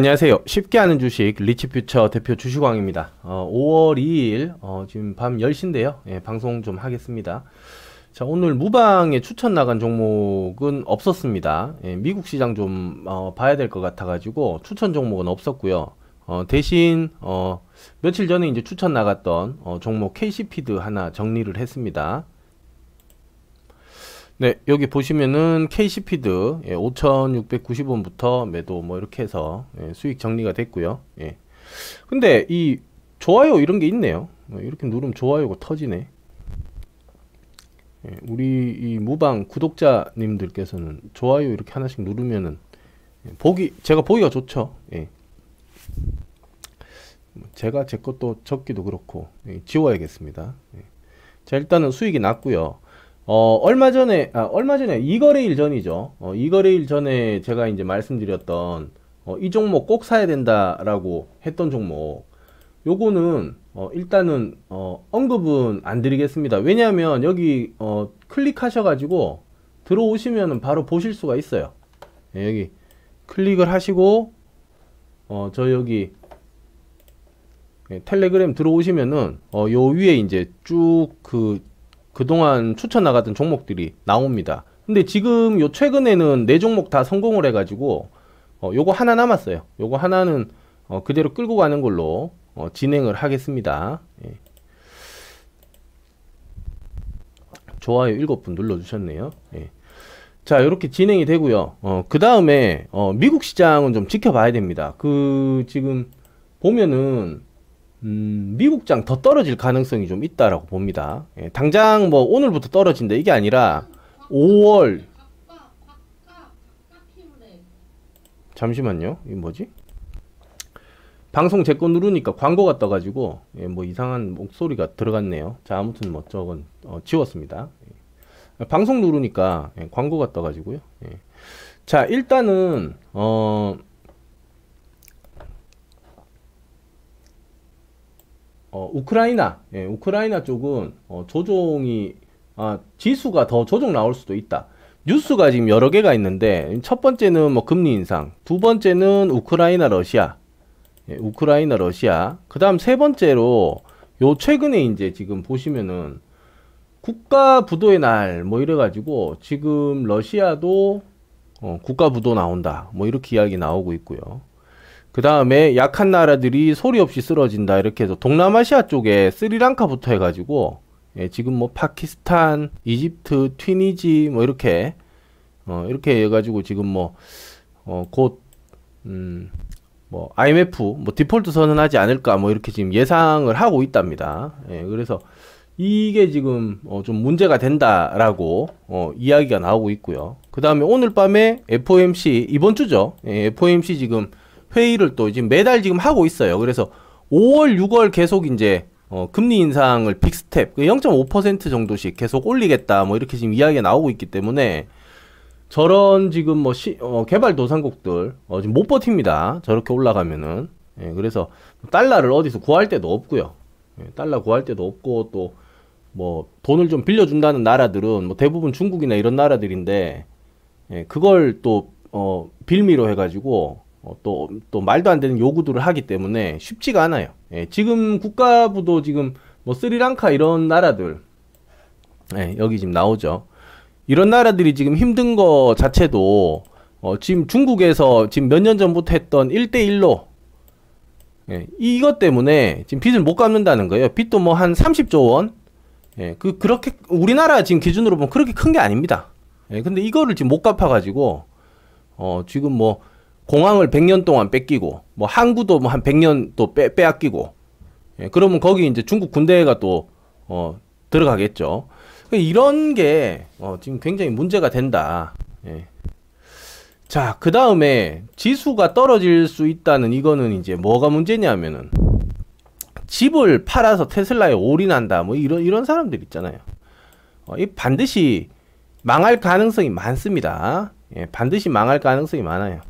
안녕하세요. 쉽게 하는 주식 리치퓨처 대표 주식왕입니다. 어, 5월 2일 어, 지금 밤 10시인데요. 예, 방송 좀 하겠습니다. 자, 오늘 무방에 추천 나간 종목은 없었습니다. 예, 미국 시장 좀 어, 봐야 될 것 같아가지고 추천 종목은 없었고요. 어, 대신 어, 며칠 전에 이제 추천 나갔던 어, 종목 KC피드 하나 정리를 했습니다. 네, 여기 보시면은 KC피드 예, 5,690원부터 매도 뭐 이렇게 해서 예, 수익 정리가 됐고요. 예. 근데 이 좋아요 이런 게 있네요. 어, 이렇게 누르면 좋아요가 터지네. 예, 우리 이 무방 구독자님들께서는 좋아요 이렇게 하나씩 누르면은 예, 보기 제가 보기가 좋죠. 예. 제가 제 것도 적기도 그렇고 예, 지워야겠습니다. 예. 자 일단은 수익이 났고요. 어, 얼마 전에, 아, 얼마 전에, 이거래일 전이죠. 어, 이거래일 전에 제가 이제 말씀드렸던, 어, 이 종목 꼭 사야 된다라고 했던 종목. 요거는, 어, 일단은, 어, 언급은 안 드리겠습니다. 왜냐하면 여기, 어, 클릭하셔가지고 들어오시면은 바로 보실 수가 있어요. 예, 여기 클릭을 하시고, 어, 저 여기, 예, 텔레그램 들어오시면은, 어, 요 위에 이제 쭉그 그동안 추천 나갔던 종목들이 나옵니다. 근데 지금 요 최근에는 네 종목 다 성공을 해가지고 어, 요거 하나 남았어요. 요거 하나는 어, 그대로 끌고 가는 걸로 어, 진행을 하겠습니다. 예. 좋아요 7분 눌러주셨네요. 예. 자, 이렇게 진행이 되고요. 어, 그 다음에 어, 미국 시장은 좀 지켜봐야 됩니다. 그 지금 보면은 음, 미국장 더 떨어질 가능성이 좀 있다라고 봅니다. 예, 당장 뭐 오늘부터 떨어진다 이게 아니라 5월 잠시만요. 이 뭐지? 방송 제 거 누르니까 광고가 떠가지고 예, 뭐 이상한 목소리가 들어갔네요. 자 아무튼 뭐 저건 어, 지웠습니다. 예. 방송 누르니까 예, 광고가 떠가지고요. 예. 자 일단은 어. 어, 우크라이나, 예, 우크라이나 쪽은 어, 조종이 아, 지수가 더 조정 나올 수도 있다. 뉴스가 지금 여러 개가 있는데 첫 번째는 뭐 금리 인상, 두 번째는 우크라이나 러시아, 예, 우크라이나 러시아. 그다음 세 번째로 요 최근에 이제 지금 보시면은 국가 부도의 날 뭐 이래 가지고 지금 러시아도 어, 국가 부도 나온다. 뭐 이렇게 이야기 나오고 있고요. 그 다음에 약한 나라들이 소리 없이 쓰러진다 이렇게 해서 동남아시아 쪽에 스리랑카부터 해가지고 예, 지금 뭐 파키스탄, 이집트, 튀니지 뭐 이렇게 어, 이렇게 해가지고 지금 뭐 어, 곧 음, 뭐 IMF 뭐 디폴트 선언하지 않을까 뭐 이렇게 지금 예상을 하고 있답니다. 예, 그래서 이게 지금 어, 좀 문제가 된다라고 어, 이야기가 나오고 있고요. 그 다음에 오늘 밤에 FOMC 이번 주죠. 예, FOMC 지금 회의를 또 지금 매달 지금 하고 있어요. 그래서 5월, 6월 계속 이제 어, 금리 인상을 빅스텝 0.5%그 정도씩 계속 올리겠다 뭐 이렇게 지금 이야기가 나오고 있기 때문에 저런 지금 뭐 시, 어, 개발도상국들 어, 지금 못 버팁니다. 저렇게 올라가면은 예, 그래서 달러를 어디서 구할 데도 없고요. 예, 달러 구할 데도 없고 또 뭐 돈을 좀 빌려준다는 나라들은 뭐 대부분 중국이나 이런 나라들인데 예, 그걸 또 어, 빌미로 해가지고 어, 또, 또 말도 안 되는 요구들을 하기 때문에 쉽지가 않아요. 예, 지금 국가부도 지금 뭐 스리랑카 이런 나라들, 예, 여기 지금 나오죠. 이런 나라들이 지금 힘든 거 자체도 어, 지금 중국에서 지금 몇 년 전부터 했던 1대1로 예, 이것 때문에 지금 빚을 못 갚는다는 거예요. 빚도 뭐 한 30조 원. 예, 그, 그렇게, 우리나라 지금 기준으로 보면 그렇게 큰 게 아닙니다. 예, 근데 이거를 지금 못 갚아가지고, 어, 지금 뭐, 공항을 100년 동안 뺏기고 뭐 항구도 뭐 한 100년 또 빼, 빼앗기고 예, 그러면 거기 이제 중국 군대가 또 어, 들어가겠죠. 이런 게 어, 지금 굉장히 문제가 된다. 예. 자, 그 다음에 지수가 떨어질 수 있다는 이거는 이제 뭐가 문제냐면은 집을 팔아서 테슬라에 올인한다. 뭐 이런 이런 사람들 있잖아요. 어, 이 반드시 망할 가능성이 많습니다. 예, 반드시 망할 가능성이 많아요.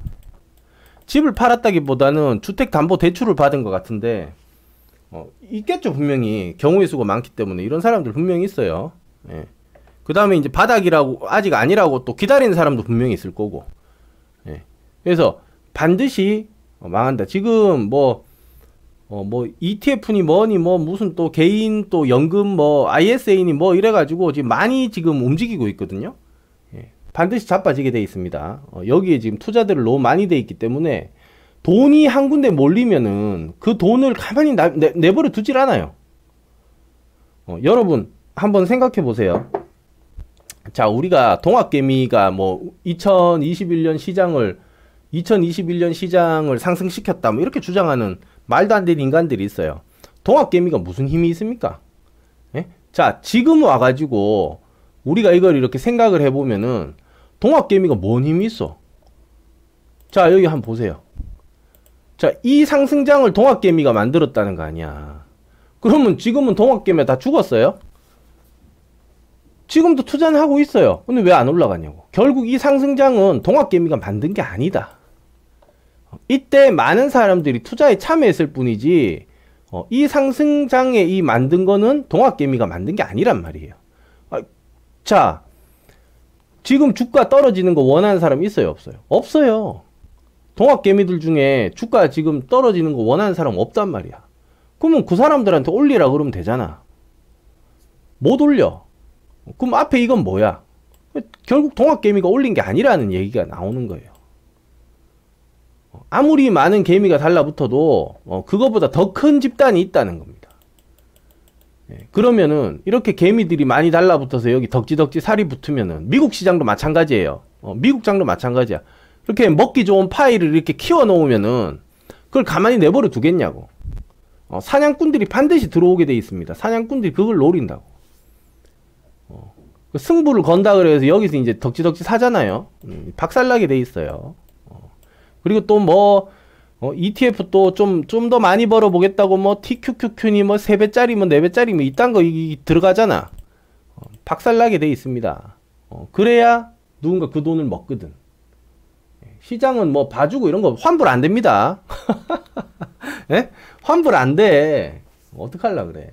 집을 팔았다기보다는 주택담보대출을 받은 것 같은데 어, 있겠죠 분명히 경우의 수가 많기 때문에 이런 사람들 분명히 있어요. 예. 그 다음에 이제 바닥이라고 아직 아니라고 또 기다리는 사람도 분명히 있을 거고. 예. 그래서 반드시 어, 망한다. 지금 뭐, 어, 뭐, ETF니 뭐니 뭐 무슨 또 개인 또 연금 뭐 ISA니 뭐 이래가지고 지금 많이 지금 움직이고 있거든요. 예, 반드시 자빠지게 돼 있습니다. 어, 여기에 지금 투자들을 너무 많이 돼 있기 때문에 돈이 한 군데 몰리면은 그 돈을 가만히 나, 내, 내버려 두질 않아요. 어, 여러분 한번 생각해 보세요. 자, 우리가 동학개미가 뭐 2021년 시장을 2021년 시장을 상승시켰다 뭐 이렇게 주장하는 말도 안 되는 인간들이 있어요. 동학개미가 무슨 힘이 있습니까? 예? 자, 지금 와가지고 우리가 이걸 이렇게 생각을 해보면은 동학개미가 뭔 힘이 있어? 자, 여기 한번 보세요. 자, 이 상승장을 동학개미가 만들었다는 거 아니야. 그러면 지금은 동학개미 다 죽었어요? 지금도 투자는 하고 있어요. 근데 왜 안 올라가냐고. 결국 이 상승장은 동학개미가 만든 게 아니다. 이때 많은 사람들이 투자에 참여했을 뿐이지, 어, 이 상승장에 이 만든 거는 동학개미가 만든 게 아니란 말이에요. 아, 자, 지금 주가 떨어지는 거 원하는 사람 있어요, 없어요? 없어요. 동학개미들 중에 주가 지금 떨어지는 거 원하는 사람 없단 말이야. 그러면 그 사람들한테 올리라 그러면 되잖아. 못 올려. 그럼 앞에 이건 뭐야? 결국 동학개미가 올린 게 아니라는 얘기가 나오는 거예요. 아무리 많은 개미가 달라붙어도 어, 그거보다 더 큰 집단이 있다는 겁니다. 예, 그러면은 이렇게 개미들이 많이 달라붙어서 여기 덕지덕지 살이 붙으면은 미국 시장도 마찬가지예요. 어, 미국 장도 마찬가지야. 이렇게 먹기 좋은 파이를 이렇게 키워 놓으면은 그걸 가만히 내버려 두겠냐고. 어, 사냥꾼들이 반드시 들어오게 돼 있습니다. 사냥꾼들이 그걸 노린다고. 그 승부를 건다 그래서 여기서 이제 덕지덕지 사잖아요. 음, 박살나게 돼 있어요. 어. 그리고 또 뭐, 어, ETF 또 좀, 좀 더 많이 벌어보겠다고 뭐 TQQQ니 뭐 3배짜리 뭐 4배짜리 뭐 이딴 거 이, 들어가잖아. 어, 박살나게 돼 있습니다. 어, 그래야 누군가 그 돈을 먹거든. 예, 시장은 뭐 봐주고 이런 거 환불 안 됩니다. 예? 환불 안 돼. 어떡할라 그래.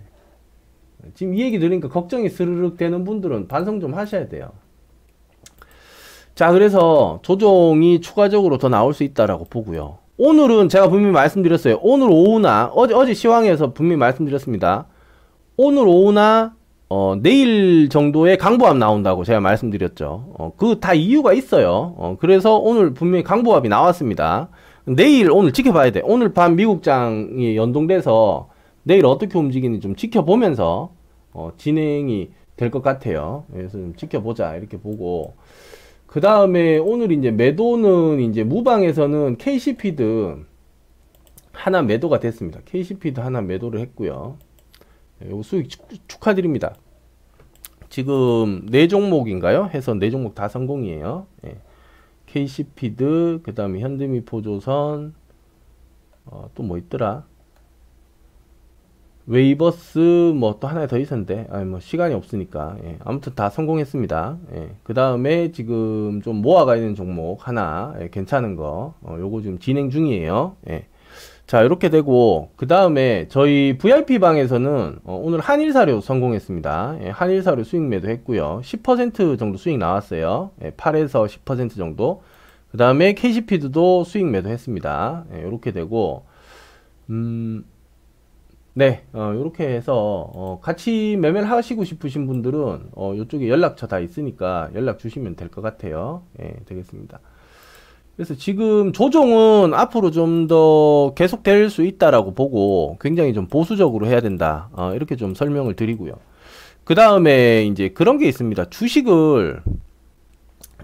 지금 이 얘기 들으니까 걱정이 스르륵 되는 분들은 반성 좀 하셔야 돼요. 자, 그래서 조정이 추가적으로 더 나올 수 있다라고 보고요. 오늘은 제가 분명히 말씀드렸어요. 오늘 오후나 어제 어제 시황에서 분명히 말씀드렸습니다. 오늘 오후나 어, 내일 정도에 강보합 나온다고 제가 말씀드렸죠. 어, 그 다 이유가 있어요. 어, 그래서 오늘 분명히 강보합이 나왔습니다. 내일 오늘 지켜봐야 돼. 오늘 밤 미국장이 연동돼서 내일 어떻게 움직이는지 좀 지켜보면서 어, 진행이 될 것 같아요. 그래서 좀 지켜보자 이렇게 보고 그 다음에 오늘 이제 매도는 이제 무방에서는 KC피드 하나 매도가 됐습니다. KC피드 하나 매도를 했고요. 요 수익 축, 하드립니다 지금 네 종목인가요? 해서 네 종목 다 성공이에요. 예. KC피드, 그 다음에 현대미포조선, 어, 또 뭐 있더라? 웨이버스 뭐 또 하나 더 있었는데 아니 뭐 시간이 없으니까 예. 아무튼 다 성공했습니다. 예. 그 다음에 지금 좀 모아가 있는 종목 하나 예. 괜찮은 거 어, 요거 지금 진행 중이에요. 예. 자 이렇게 되고 그 다음에 저희 VIP 방에서는 어, 오늘 한일사료 성공했습니다. 예. 한일사료 수익 매도했고요. 10% 정도 수익 나왔어요. 예. 8에서 10% 정도. 그 다음에 KCP도 수익 매도했습니다. 이렇게 되고 음. 네, 어, 이렇게 해서 어, 같이 매매를 하시고 싶으신 분들은 어, 이쪽에 연락처 다 있으니까 연락 주시면 될 것 같아요. 예, 되겠습니다. 그래서 지금 조정은 앞으로 좀 더 계속될 수 있다라고 보고 굉장히 좀 보수적으로 해야 된다. 어, 이렇게 좀 설명을 드리고요. 그 다음에 이제 그런 게 있습니다. 주식을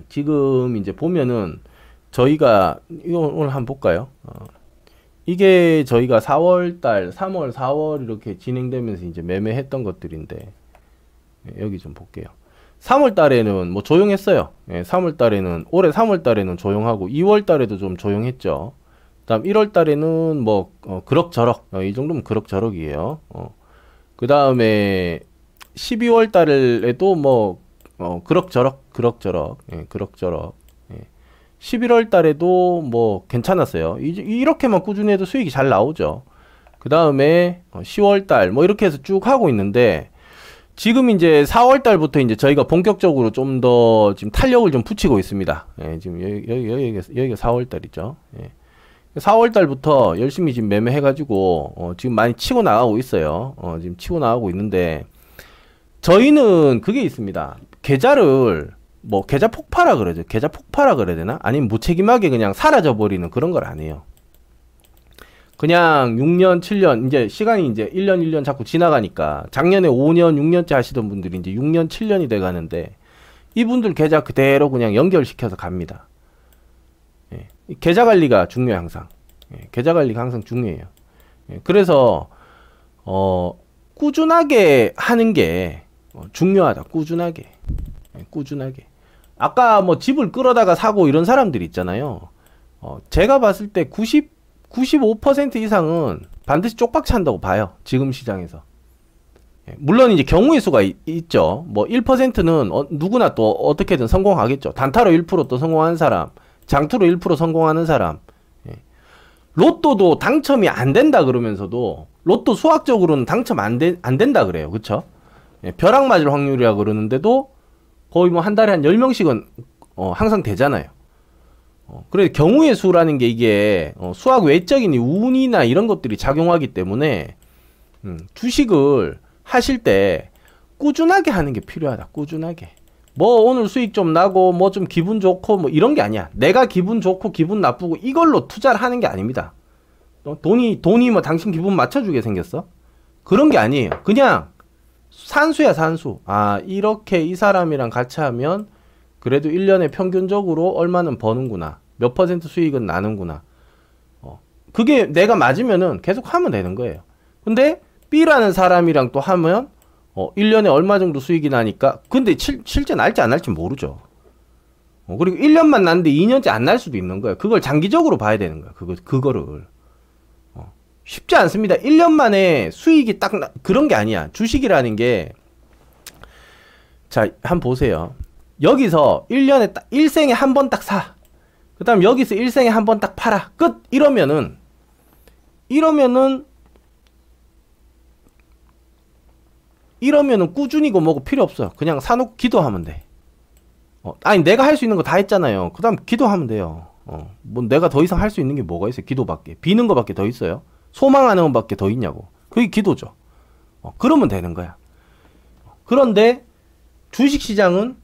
지금 이제 보면은 저희가 이거 오늘 한번 볼까요? 어. 이게 저희가 4월 달, 3월, 4월 이렇게 진행되면서 이제 매매했던 것들인데 예, 여기 좀 볼게요. 3월 달에는 뭐 조용했어요. 예, 3월 달에는 올해 3월 달에는 조용하고 2월 달에도 좀 조용했죠. 그다음 1월 달에는 뭐 어, 그럭저럭 어, 이 정도면 그럭저럭이에요. 어. 그다음에 12월 달에도 뭐 어, 그럭저럭 그럭저럭 예, 그럭저럭 11월 달에도 뭐 괜찮았어요. 이렇게만 꾸준히 해도 수익이 잘 나오죠. 그 다음에 10월 어, 달뭐 이렇게 해서 쭉 하고 있는데 지금 이제 4월 달부터 이제 저희가 본격적으로 좀 더 지금 탄력을 좀 붙이고 있습니다. 예, 지금 여기, 여기, 여기, 여기가 4월 달이죠. 예. 4월 달부터 열심히 지금 매매해가지고 어, 지금 많이 치고 나가고 있어요. 어, 지금 치고 나가고 있는데 저희는 그게 있습니다. 계좌를 뭐 계좌 폭파라 그러죠. 계좌 폭파라 그래야 되나? 아니면 무책임하게 그냥 사라져 버리는 그런 걸안 해요. 그냥 6년, 7년 이제 시간이 이제 1년, 1년 자꾸 지나가니까 작년에 5년, 6년째 하시던 분들이 이제 6년, 7년이 돼 가는데 이분들 계좌 그대로 그냥 연결시켜서 갑니다. 예. 계좌 관리가 중요해 항상. 예. 계좌 관리가 항상 중요해요. 예. 그래서 어 꾸준하게 하는 게 어, 중요하다. 꾸준하게. 예. 꾸준하게. 아까 뭐 집을 끌어다가 사고 이런 사람들이 있잖아요. 어, 제가 봤을 때 90, 95% 이상은 반드시 쪽박 찬다고 봐요. 지금 시장에서. 예, 물론 이제 경우의 수가 이, 있죠. 뭐 1%는 어, 누구나 또 어떻게든 성공하겠죠. 단타로 1%또 성공하는 사람, 장투로 1% 성공하는 사람. 예. 로또도 당첨이 안 된다 그러면서도 로또 수학적으로는 당첨 안, 되, 안 된다 그래요. 그쵸? 예, 벼락 맞을 확률이라 그러는데도 거의 뭐 한 달에 한 10명씩은 어, 항상 되잖아요. 어, 그래 경우의 수라는 게 이게 어, 수학 외적인 운이나 이런 것들이 작용하기 때문에 음, 주식을 하실 때 꾸준하게 하는 게 필요하다. 꾸준하게. 뭐 오늘 수익 좀 나고 뭐 좀 기분 좋고 뭐 이런 게 아니야. 내가 기분 좋고 기분 나쁘고 이걸로 투자를 하는 게 아닙니다. 돈이 돈이 뭐 당신 기분 맞춰주게 생겼어? 그런 게 아니에요. 그냥 산수야 산수. 아 이렇게 이 사람이랑 같이 하면 그래도 1년에 평균적으로 얼마는 버는구나. 몇 퍼센트 수익은 나는구나. 어. 그게 내가 맞으면은 계속 하면 되는 거예요. 근데 B라는 사람이랑 또 하면 어, 1년에 얼마 정도 수익이 나니까 근데 실, 실제 날지 안 날지 모르죠. 어, 그리고 1년만 났는데 2년째 안 날 수도 있는 거예요. 그걸 장기적으로 봐야 되는 거예요. 그거 그거를. 어, 쉽지 않습니다. 1년 만에 수익이 딱 나, 그런 게 아니야. 주식이라는 게 자, 한번 보세요. 여기서 1년에 딱 1생에 한 번 딱 사. 그다음 여기서 1생에 한 번 딱 팔아. 끝. 이러면은 이러면은 이러면은 꾸준히고 뭐고 필요 없어요. 그냥 사놓고 기도하면 돼. 어, 아니 내가 할 수 있는 거 다 했잖아요. 그다음 기도하면 돼요. 어, 뭐 내가 더 이상 할 수 있는 게 뭐가 있어요? 기도밖에. 비는 거밖에 더 있어요? 소망하는 것밖에 더 있냐고. 그게 기도죠. 어, 그러면 되는 거야. 그런데 주식 시장은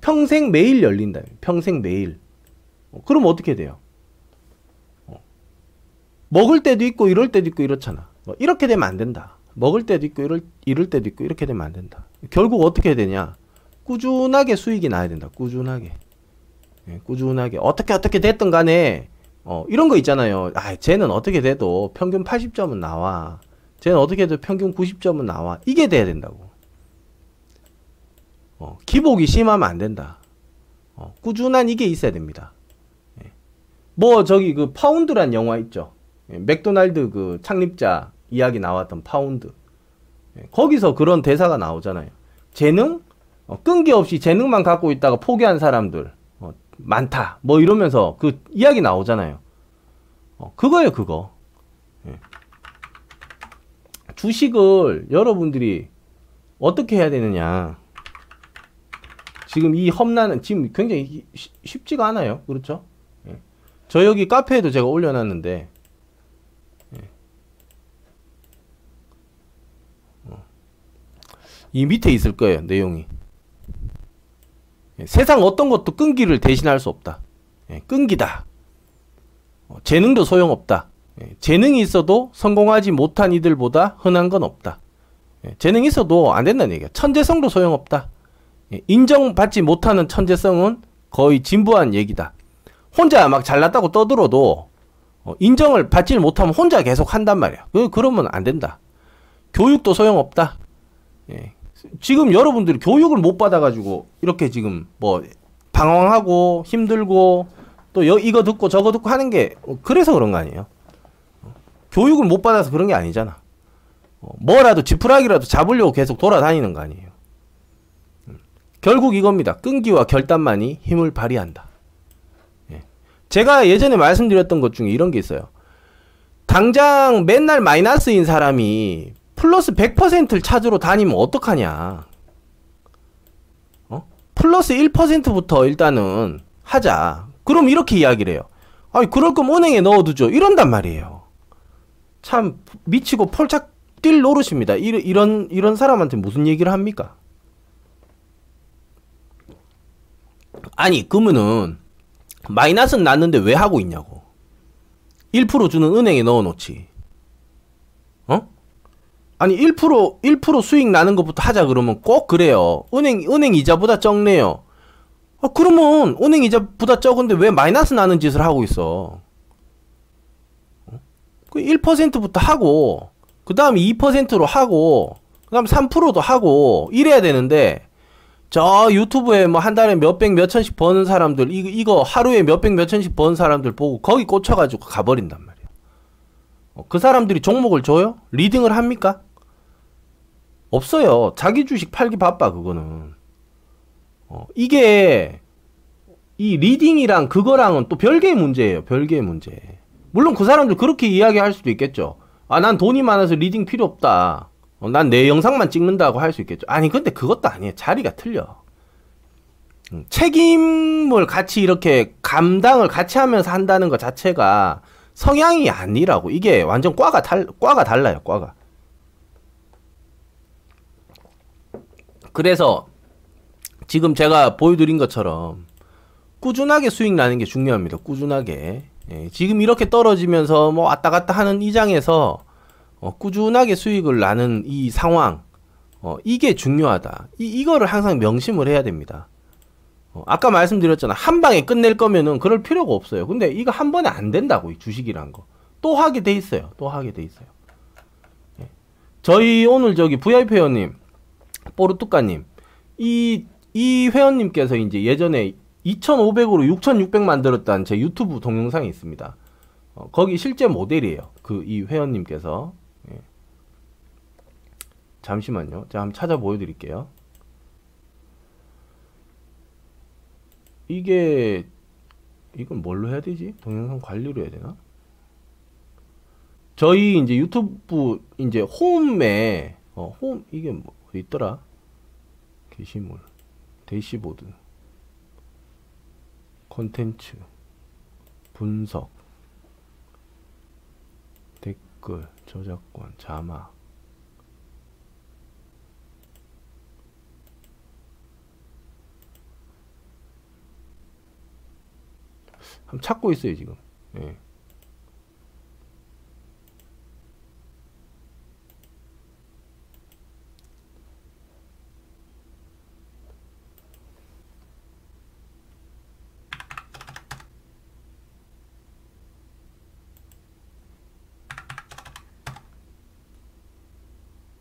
평생 매일 열린다. 평생 매일. 어, 그럼 어떻게 돼요? 어, 먹을 때도 있고 이럴 때도 있고 이렇잖아. 뭐 이렇게 되면 안 된다. 먹을 때도 있고 이럴, 이럴 때도 있고 이렇게 되면 안 된다. 결국 어떻게 되냐? 꾸준하게 수익이 나야 된다. 꾸준하게. 예, 꾸준하게. 어떻게 어떻게 됐든 간에 어, 이런 거 있잖아요. 아, 쟤는 어떻게 돼도 평균 80점은 나와. 쟤는 어떻게 해도 평균 90점은 나와. 이게 돼야 된다고. 어, 기복이 심하면 안 된다. 어, 꾸준한 이게 있어야 됩니다. 예. 뭐 저기 그 파운더란 영화 있죠. 예, 맥도날드 그 창립자 이야기 나왔던 파운더. 예, 거기서 그런 대사가 나오잖아요. 재능? 어, 끈기 없이 재능만 갖고 있다가 포기한 사람들 어, 많다. 뭐 이러면서 그 이야기 나오잖아요. 어, 그거예요, 그거. 예. 주식을 여러분들이 어떻게 해야 되느냐. 지금 이 험난은 지금 굉장히 쉽지가 않아요. 그렇죠? 예. 저 여기 카페에도 제가 올려놨는데 이 밑에 있을 거예요, 내용이. 예, 세상 어떤 것도 끈기를 대신할 수 없다. 예, 끈기다. 어, 재능도 소용없다. 예, 재능이 있어도 성공하지 못한 이들보다 흔한 건 없다. 재능이 있어도 안 된다는 얘기야. 천재성도 소용없다. 인정받지 못하는 천재성은 거의 진부한 얘기다. 혼자 막 잘났다고 떠들어도 어, 인정을 받지 못하면 혼자 계속 한단 말이야. 그, 그러면 안 된다. 교육도 소용없다. 예. 지금 여러분들이 교육을 못 받아가지고 이렇게 지금 뭐 방황하고 힘들고 또 여, 이거 듣고 저거 듣고 하는 게 그래서 그런 거 아니에요? 교육을 못 받아서 그런 게 아니잖아. 어, 뭐라도 지푸라기라도 잡으려고 계속 돌아다니는 거 아니에요. 음. 결국 이겁니다. 끈기와 결단만이 힘을 발휘한다. 예. 제가 예전에 말씀드렸던 것 중에 이런 게 있어요. 당장 맨날 마이너스인 사람이 플러스 100%를 찾으러 다니면 어떡하냐. 어? 플러스 1%부터 일단은 하자. 그럼 이렇게 이야기를 해요. 아니 그럴 거면 은행에 넣어두죠. 이런단 말이에요. 참 미치고 펄짝 뛸 노릇입니다. 이런 이런 이런 사람한테 무슨 얘기를 합니까? 아니 그러면은 마이너스는 났는데 왜 하고 있냐고. 1% 주는 은행에 넣어놓지. 어? 아니 1% 1% 수익 나는 것부터 하자 그러면 꼭 그래요. 은행 은행 이자보다 적네요. 아 그러면 은행 이자보다 적은데 왜 마이너스 나는 짓을 하고 있어? 어? 그 1%부터 하고 그 다음에 2%로 하고 그 다음 3%도 하고 이래야 되는데 저 유튜브에 뭐 한 달에 몇백 몇천씩 버는 사람들 이거, 이거 하루에 몇백 몇천씩 버는 사람들 보고 거기 꽂혀가지고 가버린단 말이야. 어, 그 사람들이 종목을 줘요? 리딩을 합니까? 없어요. 자기 주식 팔기 바빠 그거는. 어, 이게 이 리딩이랑 그거랑은 또 별개의 문제예요. 별개의 문제. 물론 그 사람들 그렇게 이야기할 수도 있겠죠. 아, 난 돈이 많아서 리딩 필요 없다. 어, 난 내 영상만 찍는다고 할 수 있겠죠. 아니, 근데 그것도 아니에요. 자리가 틀려. 음, 책임을 같이 이렇게 감당을 같이 하면서 한다는 것 자체가 성향이 아니라고. 이게 완전 과가 달, 과가 달라요, 과가. 그래서 지금 제가 보여드린 것처럼 꾸준하게 수익 나는 게 중요합니다. 꾸준하게. 예, 지금 이렇게 떨어지면서 뭐 왔다 갔다 하는 이 장에서 어, 꾸준하게 수익을 나는 이 상황, 어, 이게 중요하다. 이, 이거를 항상 명심을 해야 됩니다. 어, 아까 말씀드렸잖아. 한 방에 끝낼 거면은 그럴 필요가 없어요. 근데 이거 한 번에 안 된다고, 이 주식이란 거. 또 하게 돼 있어요. 또 하게 돼 있어요. 예. 저희 오늘 저기 VIP 회원님, 뽀르뚜까님, 이, 이 회원님께서 이제 예전에 2,500으로 6,600 만들었다는 제 유튜브 동영상이 있습니다. 어, 거기 실제 모델이에요. 그 이 회원님께서. 예. 잠시만요. 제가 한번 찾아 보여드릴게요. 이게 이건 뭘로 해야 되지? 동영상 관리로 해야 되나? 저희 이제 유튜브 이제 홈에 어, 홈 이게 뭐 있더라? 게시물, 대시보드, 콘텐츠, 분석, 댓글, 저작권, 자막. 한번 찾고 있어요 지금. 예.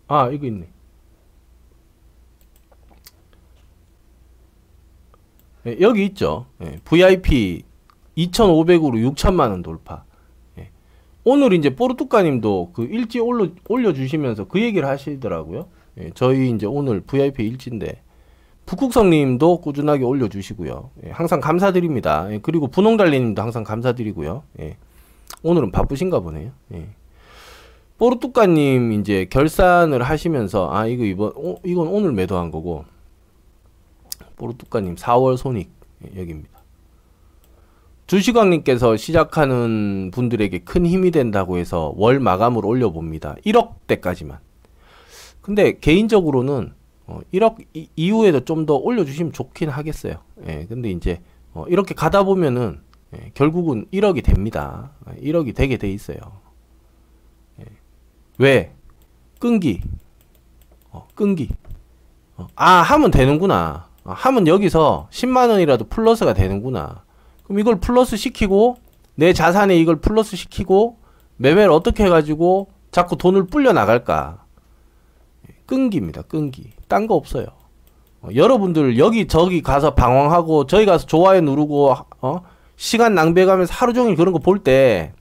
아 이거 있네. 예, 여기 있죠. 예, VIP 2,500으로 6천만원 돌파. 예. 오늘 이제 뽀르뚜까님도 그 일지 올려, 올려주시면서 그 얘기를 하시더라고요. 예, 저희 이제 오늘 VIP 일지인데 북국성님도 꾸준하게 올려주시고요. 예, 항상 감사드립니다. 예, 그리고 분홍달리님도 항상 감사드리고요. 예. 오늘은 바쁘신가 보네요. 예. 뽀르뚜까님 이제 결산을 하시면서 아 이거 이번 어, 이건 오늘 매도한 거고 뽀르뚜까님 4월 손익 예, 여기입니다. 주식왕님께서 시작하는 분들에게 큰 힘이 된다고 해서 월 마감을 올려봅니다. 1억대까지만. 근데 개인적으로는 어, 1억 이, 이후에도 좀 더 올려주시면 좋긴 하겠어요. 예, 근데 이제 어, 이렇게 가다 보면은 예, 결국은 1억이 됩니다. 1억이 예, 되게 돼 있어요. 왜? 끈기. 어, 끈기. 어, 아, 하면 되는구나. 어, 하면 여기서 10만원이라도 플러스가 되는구나. 그럼 이걸 플러스 시키고, 내 자산에 이걸 플러스 시키고, 매매를 어떻게 해가지고 자꾸 돈을 불려 나갈까? 끈기입니다, 끈기. 딴 거 없어요. 어, 여러분들 여기 저기 가서 방황하고, 저희 가서 좋아요 누르고, 어? 시간 낭비해가면서 하루 종일 그런 거 볼 때,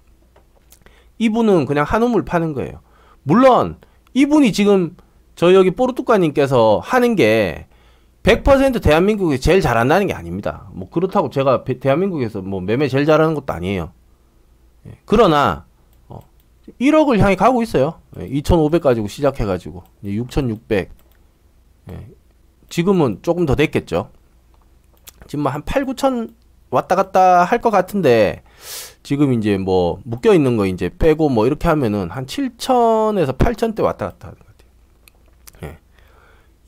이분은 그냥 한우물 파는 거예요. 물론 이분이 지금 저 여기 뽀르뚜까님께서 하는 게 100% 대한민국에 제일 잘한다는 게 아닙니다. 뭐 그렇다고 제가 대한민국에서 뭐 매매 제일 잘하는 것도 아니에요. 예. 그러나 어, 1억을 향해 가고 있어요. 예. 2,500 가지고 시작해 가지고 6,600. 예. 지금은 조금 더 됐겠죠. 지금 뭐한 8, 9천 왔다 갔다 할 것 같은데 지금 이제 뭐 묶여 있는 거 이제 빼고 뭐 이렇게 하면은 한 7천에서 8천 대 왔다 갔다 하는 것 같아요.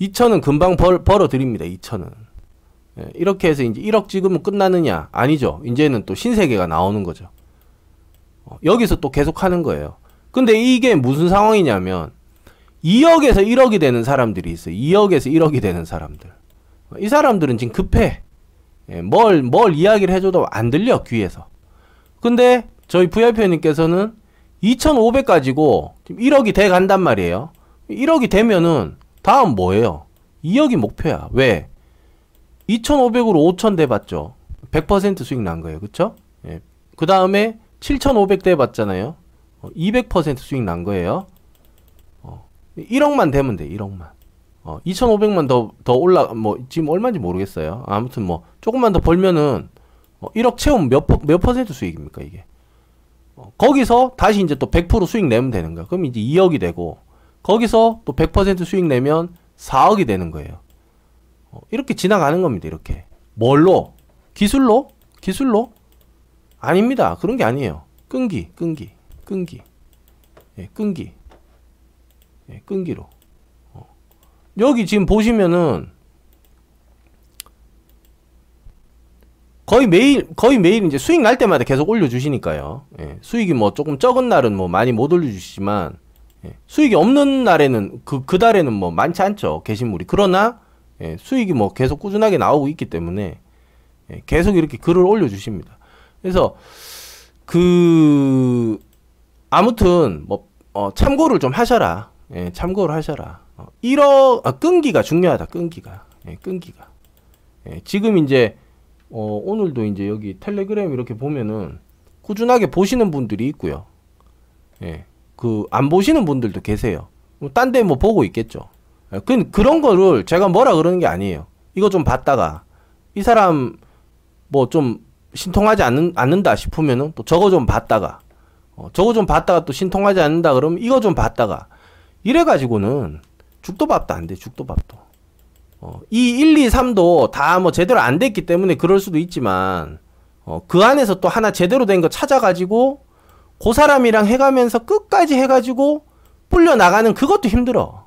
예. 2천은 금방 벌, 벌어 드립니다. 2천은. 예. 이렇게 해서 이제 1억 찍으면 끝나느냐? 아니죠. 이제는 또 신세계가 나오는 거죠. 어, 여기서 또 계속 하는 거예요. 근데 이게 무슨 상황이냐면 2억에서 1억이 되는 사람들이 있어요. 2억에서 1억이 되는 사람들. 이 사람들은 지금 급해. 예, 뭘, 뭘 이야기를 해줘도 안 들려, 귀에서. 근데 저희 VIP님께서는 2,500 가지고 지금 1억이 돼 간단 말이에요. 1억이 되면은 다음 뭐예요? 2억이 목표야. 왜? 2,500으로 5,000 돼봤죠. 100% 수익 난 거예요. 그쵸? 예. 그 다음에 7,500 돼봤잖아요. 200% 어, 수익 난 거예요. 어, 1억만 되면 돼, 1억만. 어, 2,500만 더, 더 올라, 뭐, 지금 얼마인지 모르겠어요. 아무튼 뭐, 조금만 더 벌면은, 어, 1억 채우면 몇, 몇 퍼센트 수익입니까, 이게? 어, 거기서 다시 이제 또 100% 수익 내면 되는 거야. 그럼 이제 2억이 되고, 거기서 또 100% 수익 내면 4억이 되는 거예요. 어, 이렇게 지나가는 겁니다, 이렇게. 뭘로? 기술로? 기술로? 아닙니다. 그런 게 아니에요. 끈기, 끈기, 끈기. 예, 끈기. 예, 끈기로. 어. 여기 지금 보시면은 거의 매일 거의 매일 이제 수익 날 때마다 계속 올려주시니까요. 예, 수익이 뭐 조금 적은 날은 뭐 많이 못 올려주시지만 예, 수익이 없는 날에는 그, 그 달에는 뭐 많지 않죠. 게시물이. 그러나 예, 수익이 뭐 계속 꾸준하게 나오고 있기 때문에 예, 계속 이렇게 글을 올려주십니다. 그래서 그 아무튼 뭐 어, 참고를 좀 하셔라. 예, 참고를 하셔라. 어, 1억 아, 끈기가 중요하다. 끈기가. 예, 끈기가. 예, 지금 이제 어, 오늘도 이제 여기 텔레그램 이렇게 보면은 꾸준하게 보시는 분들이 있고요. 예. 그 안 보시는 분들도 계세요. 뭐딴데 뭐 보고 있겠죠. 예, 그 그런 거를 제가 뭐라 그러는 게 아니에요. 이거 좀 봤다가 이 사람 뭐 좀 신통하지 않는, 않는다 싶으면은 또 저거 좀 봤다가 어, 저거 좀 봤다가 또 신통하지 않는다 그러면 이거 좀 봤다가 이래 가지고는 죽도 밥도 안 돼. 죽도 밥도. 어, 이 1, 2, 3도 다 뭐 제대로 안 됐기 때문에 그럴 수도 있지만, 어, 그 안에서 또 하나 제대로 된 거 찾아가지고, 그 사람이랑 해가면서 끝까지 해가지고, 불려 나가는 그것도 힘들어.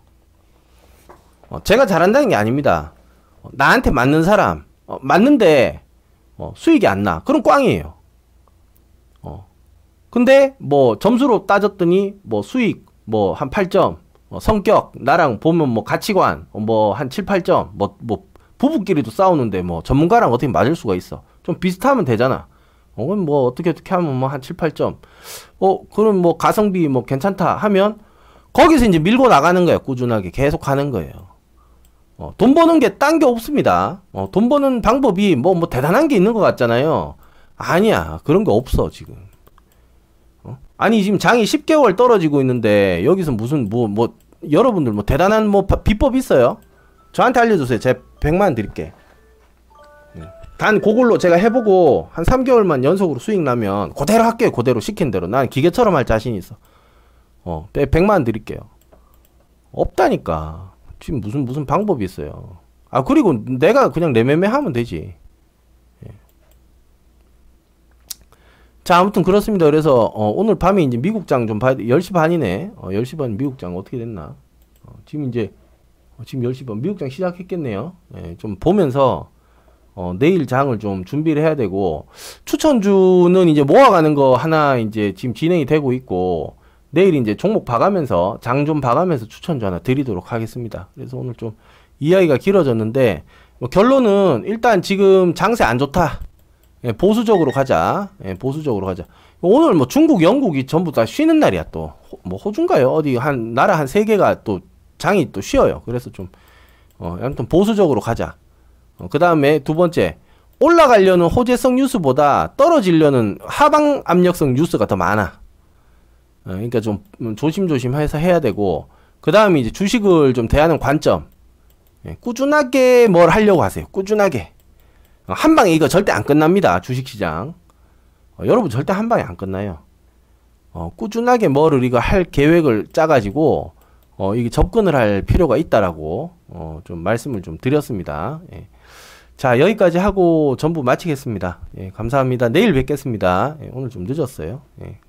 어, 제가 잘한다는 게 아닙니다. 어, 나한테 맞는 사람, 어, 맞는데, 어, 수익이 안 나. 그럼 꽝이에요. 어. 근데, 뭐, 점수로 따졌더니, 뭐, 수익, 뭐, 한 8점, 어, 성격, 나랑 보면 뭐 가치관, 어, 뭐한 7, 8점, 뭐, 뭐, 부부끼리도 싸우는데 뭐 전문가랑 어떻게 맞을 수가 있어. 좀 비슷하면 되잖아. 어, 그럼 뭐 어떻게 어떻게 하면 뭐 한 7, 8점. 어, 그럼 뭐 가성비 뭐 괜찮다 하면 거기서 이제 밀고 나가는 거예요. 꾸준하게 계속 가는 거예요. 어, 돈 버는 게 딴 게 없습니다. 어, 돈 버는 방법이 뭐, 뭐 대단한 게 있는 것 같잖아요. 아니야. 그런 게 없어, 지금. 아니 지금 장이 10개월 떨어지고 있는데 여기서 무슨 뭐뭐 뭐, 여러분들 뭐 대단한 뭐 비법 있어요? 저한테 알려주세요. 제가 100만 드릴게. 네. 단 그걸로 제가 해보고 한 3개월만 연속으로 수익 나면 그대로 할게요. 그대로 시킨 대로. 난 기계처럼 할 자신 있어. 어, 100만 드릴게요. 없다니까. 지금 무슨 무슨 방법이 있어요. 아 그리고 내가 그냥 내매매 하면 되지. 자, 아무튼 그렇습니다. 그래서 어, 오늘 밤에 이제 미국장 좀 봐야 돼. 10시 반이네. 어, 10시 반 미국장 어떻게 됐나? 어, 지금 이제 어, 지금 10시 반 미국장 시작했겠네요. 예, 좀 보면서 어, 내일 장을 좀 준비를 해야 되고 추천주는 이제 모아가는 거 하나 이제 지금 진행이 되고 있고 내일 이제 종목 봐가면서 장 좀 봐가면서 추천주 하나 드리도록 하겠습니다. 그래서 오늘 좀 이야기가 길어졌는데 뭐 결론은 일단 지금 장세 안 좋다. 예, 보수적으로 가자. 예, 보수적으로 가자. 오늘 뭐 중국, 영국이 전부 다 쉬는 날이야 또. 뭐 호주인가요? 어디 한 나라 한 세 개가 또 장이 또 쉬어요. 그래서 좀 어, 아무튼 보수적으로 가자. 어, 그 다음에 두 번째 올라가려는 호재성 뉴스보다 떨어지려는 하방 압력성 뉴스가 더 많아. 어, 그러니까 좀 조심조심해서 해야 되고 그 다음에 이제 주식을 좀 대하는 관점. 예, 꾸준하게 뭘 하려고 하세요. 꾸준하게. 한 방에 이거 절대 안 끝납니다. 주식시장. 어, 여러분 절대 한 방에 안 끝나요. 어, 꾸준하게 뭐를 이거 할 계획을 짜가지고 어, 이게 접근을 할 필요가 있다라고 어, 좀 말씀을 좀 드렸습니다. 예. 자, 여기까지 하고 전부 마치겠습니다. 예, 감사합니다. 내일 뵙겠습니다. 예, 오늘 좀 늦었어요. 예,